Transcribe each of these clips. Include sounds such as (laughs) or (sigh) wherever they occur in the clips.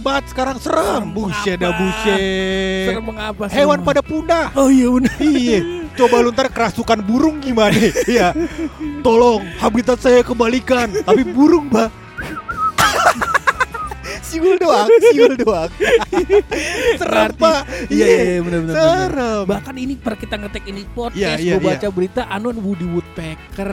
Banget sekarang. Serem. Buset dah buset. Serem Hewan pada punah. Oh iya benar. Iya. Coba lu ntar kerasukan burung gimana? (laughs) Iya. Tolong habitat saya kembalikan. Tapi burung pak Siul doang Siul doang. (laughs) Serem pak. Iya iya iya, benar benar. Serem. Bahkan ini per kita ngetek ini podcast, Iya, iya, gue baca berita Anon Woody Woodpecker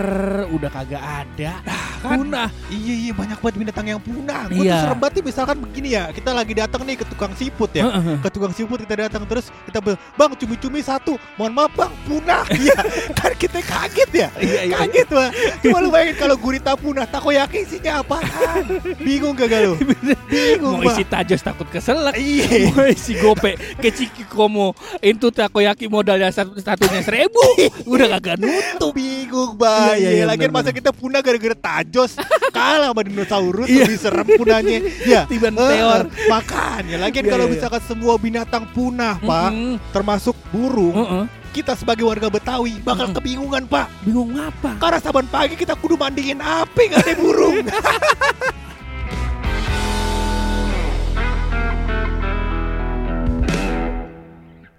udah kagak ada. kan? Punah. Iya iya banyak banget binatang yang punah. Gue Iya. tuh serem banget misalkan begini ya Kita lagi datang nih ke tukang siput ya. Heeh. ke tukang siput kita datang terus kita bilang bang cumi-cumi satu mohon maaf bang punah. Iya. (laughs) Kan kita kaget ya? Iya, iya. kaget bang. Cuma lu bayangin kalau gurita punah takoyaki isinya apaan? (laughs) Bingung gak lu? Bingung Mau isi tajos takut keselak. iya Mau isi gope ke Ciki Komo Itu takoyaki modalnya satu satunya seribu (laughs) Udah kagak nutup bingung iya, iya, iya, lagian masa kita punah gara-gara tajos (laughs) kalah sama dinosaurus Iya. lebih serem punahnya ya Tiban Eh, teor. makanya lagian Iya, kalau iya, iya. misalkan semua binatang punah pak termasuk burung Heeh. kita sebagai warga Betawi bakal Mm-mm. kebingungan pak Bingung ngapa? karena saban pagi kita kudu mandiin api gak ada burung (laughs)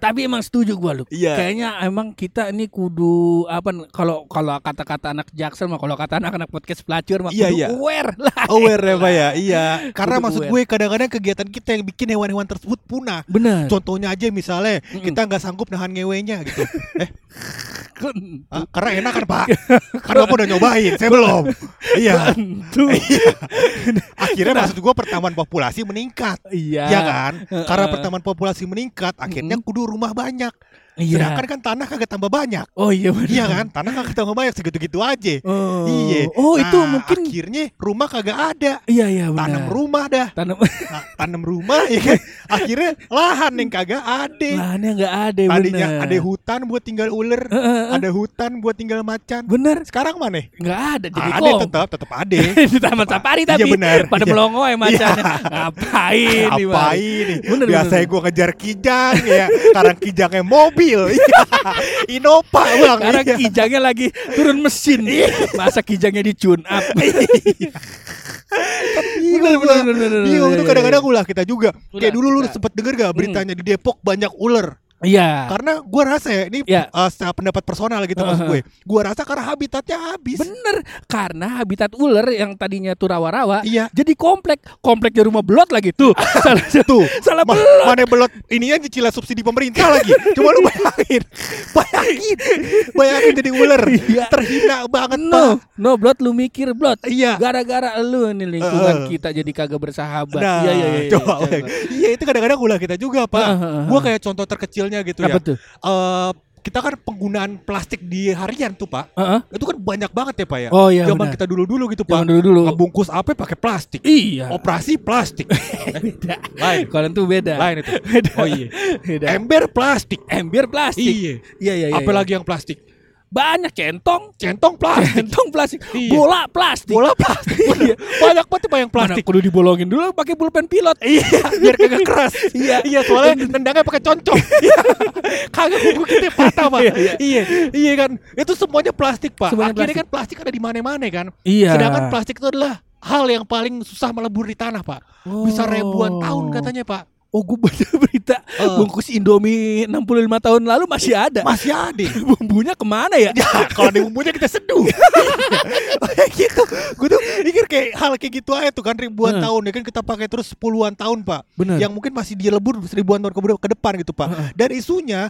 Tapi emang setuju gua lu. Iya. Kayaknya emang kita ini kudu apa kalau kalau kata-kata anak jaksel mah kalau kata anak-anak podcast pelacur mah Iya, kudu iya. aware lah. aware ya pak ya (laughs) iya karena Kudu maksud aware. gue kadang-kadang kegiatan kita yang bikin hewan-hewan tersebut punah Bener. contohnya aja misalnya Mm-mm. kita nggak sanggup nahan ngewenya gitu (laughs) eh Kan. Ah, karena enak kan pak? Kan bapak udah nyobain saya belum. Iya. Iya. akhirnya maksud gue pertambahan populasi meningkat. Iya. ya kan? Karena pertambahan populasi meningkat akhirnya kudu rumah banyak Iya. sedangkan kan tanah kagak tambah banyak Oh iya bener. Iya kan, tanah kagak tambah banyak segitu-gitu aja. Oh. Iya. Oh itu Nah, mungkin. akhirnya rumah kagak ada. Iya iya benar. Tanam rumah dah. Tanam. Nah, tanam rumah ya kan. Akhirnya lahan yang kagak ada. Lahannya nggak ada Tadinya bener. ada hutan buat tinggal ular, Eh, eh, eh. ada hutan buat tinggal macan. Bener. Sekarang mana? Nggak ada jadi ada tetap, tetap ada. (laughs) di taman safari Iya, tapi benar. pada Iya. melongoy macannya. Ngapain nih, Bang? Ngapain nih? Bener, Biasanya gua ngejar kijang ya. Sekarang kijangnya mobil. Iya. (laughs) Innova bang. Karena Iya. kijangnya lagi turun mesin. Masa kijangnya di tune up. (laughs) Bingung Bener, bener, bener, Bingung iya, kadang-kadang ulah kita juga. Udah, Kayak dulu lu sempet denger gak beritanya di Depok banyak ular. Iya. Karena gua rasa ya ini Iya. uh, secara pendapat personal gitu maksud gue. Gua rasa karena habitatnya habis. Bener, karena habitat ular yang tadinya tuh rawa-rawa Iya. jadi komplek, kompleknya rumah belot lagi tuh. (laughs) (laughs) salah Tuh, salah Ma- belot. mana belot ininya cicilan subsidi pemerintah lagi. Coba lu bayangin. (laughs) Bayangin. Bayangin jadi ular. Iya. Terhina banget, No, Pak. no blot lu mikir blot. Iya. Gara-gara lu nih lingkungan Uh. kita jadi kagak bersahabat. Nah, Iya iya iya. coba iya, bayangin. Iya, itu kadang-kadang ulah kita juga, Pak. Uh, uh, uh, Gua uh. kayak contoh terkecilnya gitu Apa ya. tuh? Eh, kita kan penggunaan plastik di harian tuh, Pak. Heeh. Itu kan banyak banget ya, Pak ya. Oh iya Zaman benar. kita dulu-dulu gitu, Pak. Zaman dulu-dulu. Ngebungkus apa pakai plastik. Iya. Operasi plastik. (laughs) beda. Lain. Kalau itu beda. Lain itu. Beda. Oh iya. Beda. Ember plastik. Ember plastik. Iya. Iya iya iya. Apalagi yang plastik? Banyak centong, Centong plastik. centong plastik, (laughs) Iya. bola plastik. Bola plastik. Bener. (laughs) (laughs) Banyak banget yang Mana plastik. kudu dibolongin dulu pakai pulpen pilot. Iya, biar kagak keras. Iya. iya, soalnya nendangnya pakai concong. Iya. kagak kuku kita patah, Pak. Iya, iya. Iya, iya kan. Itu semuanya plastik, Pak. Semuanya Akhirnya plastik. kan plastik ada di mana-mana kan. Iya. Sedangkan plastik itu adalah hal yang paling susah melebur di tanah, Pak. Bisa Oh. ribuan tahun katanya, Pak. Oh gue baca (laughs) berita Eh. bungkus Indomie 65 tahun lalu masih ada. Masih ada. (laughs) Bumbunya ke mana ya? Ya, kalau ada bumbunya kita seduh. (laughs) Gitu. Gue tuh mikir kayak hal kayak gitu aja tuh kan ribuan Hmm. tahun ya kan kita pakai terus puluhan tahun, Pak. Bener. Yang mungkin masih dilebur ribuan tahun ke, depan gitu, Pak. Heeh. Dan isunya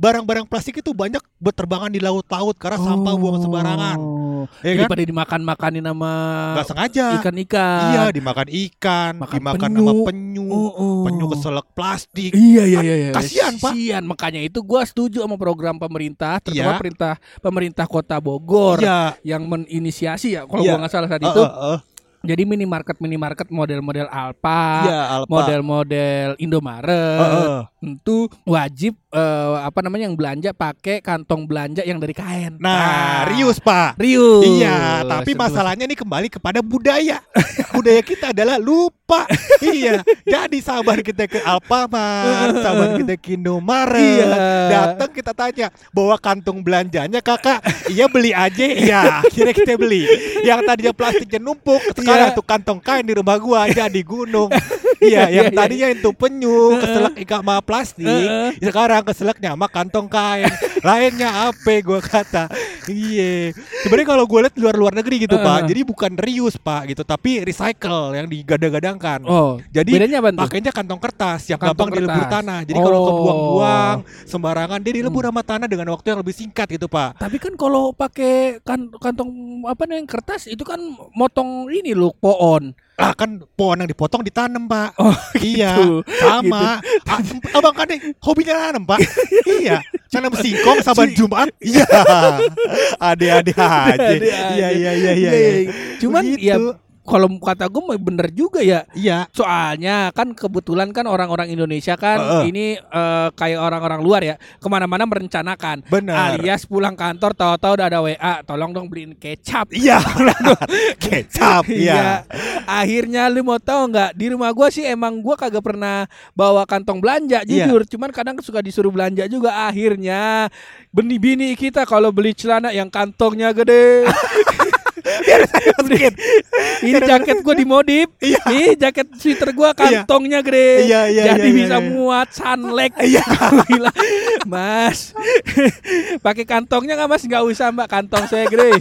barang-barang plastik itu banyak berterbangan di laut-laut karena sampah buang sembarangan. Oh. Ya kan? pada dimakan-makanin sama Gak sengaja. ikan-ikan. Iya, dimakan ikan, Makan dimakan penyu. sama penyu, Oh, oh. penyu keselak plastik. Iya iya iya. iya. Kasihan, Pak. Kasihan. Makanya itu gua setuju sama program pemerintah, terutama Iya. perintah pemerintah Kota Bogor Iya. yang meninisiasi ya. Kalau Iya. gua nggak salah saat Eh, itu. eh, eh. Jadi minimarket minimarket model-model Alfa, Alpa. model-model Indomaret Eh, eh. itu wajib eh, apa namanya yang belanja pakai kantong belanja yang dari kain. Nah, Rius, Pak. Rius. Iya, tapi Sentuh. masalahnya nih kembali kepada budaya. (laughs) budaya kita adalah lupa. (laughs) iya, jadi sahabat kita ke Alfamart, sahabat kita ke Indomaret. Iya. Datang kita tanya, bawa kantung belanjanya kakak. Iya beli aja. Iya, akhirnya kita beli. Yang tadinya plastiknya numpuk, (laughs) sekarang Iya. tuh kantong kain di rumah gua jadi gunung. (laughs) Iya, yang Iya, iya, tadinya itu penyu, keselak ikan sama plastik, sekarang keselaknya sama kantong kain. Lainnya apa gua kata. Iya. Sebenarnya kalau gue lihat luar luar negeri gitu, Pak. Heeh. Jadi bukan reuse, Pak, gitu, tapi recycle yang digadang-gadangkan. Oh, Jadi bedanya apa pakainya kantong kertas yang Kantong gampang dilebur tanah. Jadi kalau Oh. kebuang-buang sembarangan dia dilebur Hmm. sama tanah dengan waktu yang lebih singkat gitu, Pak. Tapi kan kalau pakai kan, kantong apa nih kertas itu kan motong ini loh pohon. Lah kan pohon yang dipotong ditanam, Pak. Oh, (laughs) iya, gitu. sama. Ah, Abang kan nih hobinya nanam, Pak. (laughs) iya, tanam singkong saban Jumat. (laughs) Iya. Ade-ade aja. Iya, iya, iya, iya. Iya, iya. iya. Cuman Begitu. ya kalau kata gue bener juga ya. Iya. Soalnya kan kebetulan kan orang-orang Indonesia kan Heeh. ini eh, kayak orang-orang luar ya ke mana-mana merencanakan. Benar. Alias pulang kantor tahu-tahu udah ada WA, tolong dong beliin kecap. Iya, (laughs) kecap. (laughs) Iya. Akhirnya lu mau tahu nggak di rumah gua sih emang gua kagak pernah bawa kantong belanja Iya. jujur. Cuman kadang suka disuruh belanja juga. Akhirnya bini-bini kita kalau beli celana yang kantongnya gede. (laughs) Biar saya masukin. (laughs) Ini jaket gua dimodif. Nih jaket sweater gua kantongnya gede. Iya, iya, Jadi iya, iya, bisa iya. muat sunleg. Iya. (laughs) Gila. Mas. (laughs) Pakai kantongnya nggak Mas? Nggak usah Mbak, kantong saya gede.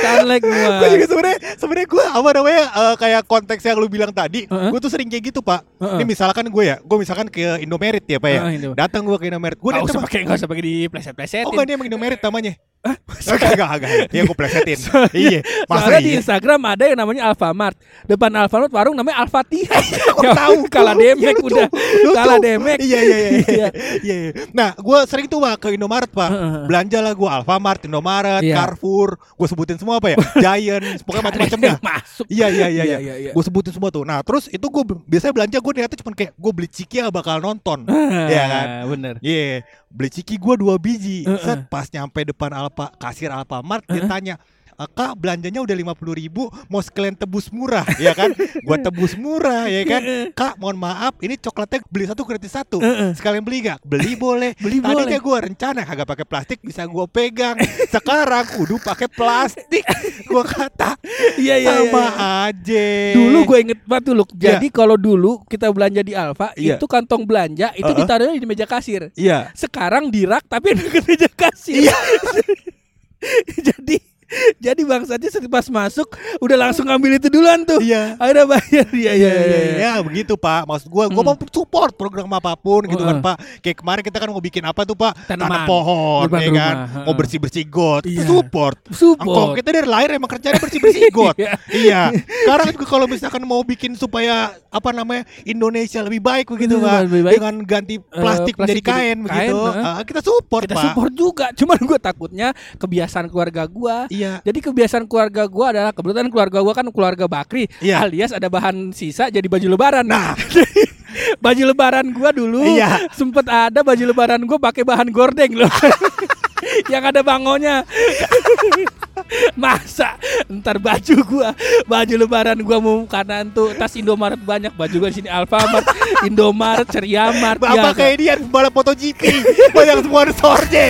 sunleg gue muat. juga sebenarnya sebenarnya gue apa namanya eh, kayak konteks yang lu bilang tadi Heeh. gue tuh sering kayak gitu pak Heeh. ini misalkan gue ya gue misalkan ke Indomaret ya pak ya Indo. datang gue ke Indomaret gue Nggak datang usah pakai nggak usah pakai di pleset plesetin. oh enggak dia emang Indomaret namanya Enggak, enggak, enggak. Ya (laughs) gue plesetin. iya. Soalnya di iya? Instagram ada yang namanya Alfamart. Depan Alfamart warung namanya Alfatihah. (laughs) Aku Ya, tahu. Kalah Iya, demek lucu, udah. lucu. Kalah demek. Iya, iya, iya. Iya. (laughs) iya, iya, iya. Nah, gue sering tuh Pak ke Indomaret, Pak. Belanja lah gue Alfamart, Indomaret, Iya. Carrefour. Gue sebutin semua apa ya? Giant, pokoknya macam-macam dah. Masuk. Iya iya iya Iya, iya. iya, iya. Gue sebutin semua tuh. Nah terus itu gue biasanya belanja gue niatnya cuma kayak gue beli ciki ya bakal nonton. Iya kan? Ah, Bener. Iya, beli ciki gue dua biji. Set pas nyampe depan Alfa kasir Alfamart dia tanya. "Eh, Kak belanjanya udah lima puluh ribu Mau sekalian tebus murah Ya kan Gua tebus murah ya kan Kak mohon maaf Ini coklatnya beli satu gratis satu Sekalian beli gak? Beli boleh Beli Tadinya boleh. gue rencana Kagak pakai plastik Bisa gue pegang Sekarang kudu pakai plastik Gua kata Iya iya. Sama iya. aja Dulu gue inget banget tuh, Luk. Iya. Jadi kalau dulu kita belanja di Alfa, Iya. itu kantong belanja itu Heeh. ditaruhnya di meja kasir. Iya Sekarang di rak tapi (laughs) ada ke meja kasir. Iya. (laughs) jadi (laughs) jadi bangsatnya pas masuk udah langsung ngambil itu duluan tuh. Iya Akhirnya bayar. (laughs) Iya iya Iya, iya. iya, ya begitu Pak. Maksud gua, gua Hmm. mau support program apa pun gitu kan. Pak. Kayak kemarin kita kan mau bikin apa tuh Pak? Tanaman. Tanam pohon, ya kan? rumah, heeh. Mau bersih bersih got, Iya. support. Support. Angkong kita dari lahir emang kerjanya bersih bersih (laughs) got. Iya. iya. Sekarang juga kalau misalkan mau bikin supaya apa namanya Indonesia lebih baik begitu Pak, baik, lebih baik. dengan ganti plastik, plastik menjadi jadi kain, kain, begitu. Ah, kita support kita Pak. support juga. Cuman gue takutnya kebiasaan keluarga gua. Iya. Jadi kebiasaan keluarga gua adalah kebetulan keluarga gua kan keluarga Bakri, Iya. alias ada bahan sisa jadi baju lebaran. Nah. (laughs) baju lebaran gua dulu Iya. sempet ada baju lebaran gua pakai bahan gordeng loh. (laughs) Yang ada bangonya. (laughs) Masa ntar baju gua baju lebaran gua mau kanan tuh tas Indomaret banyak baju gua di sini Alfamart, Indomaret, Ceriamart. Bapak ya, kayak dia balap MotoGP banyak sponsornya.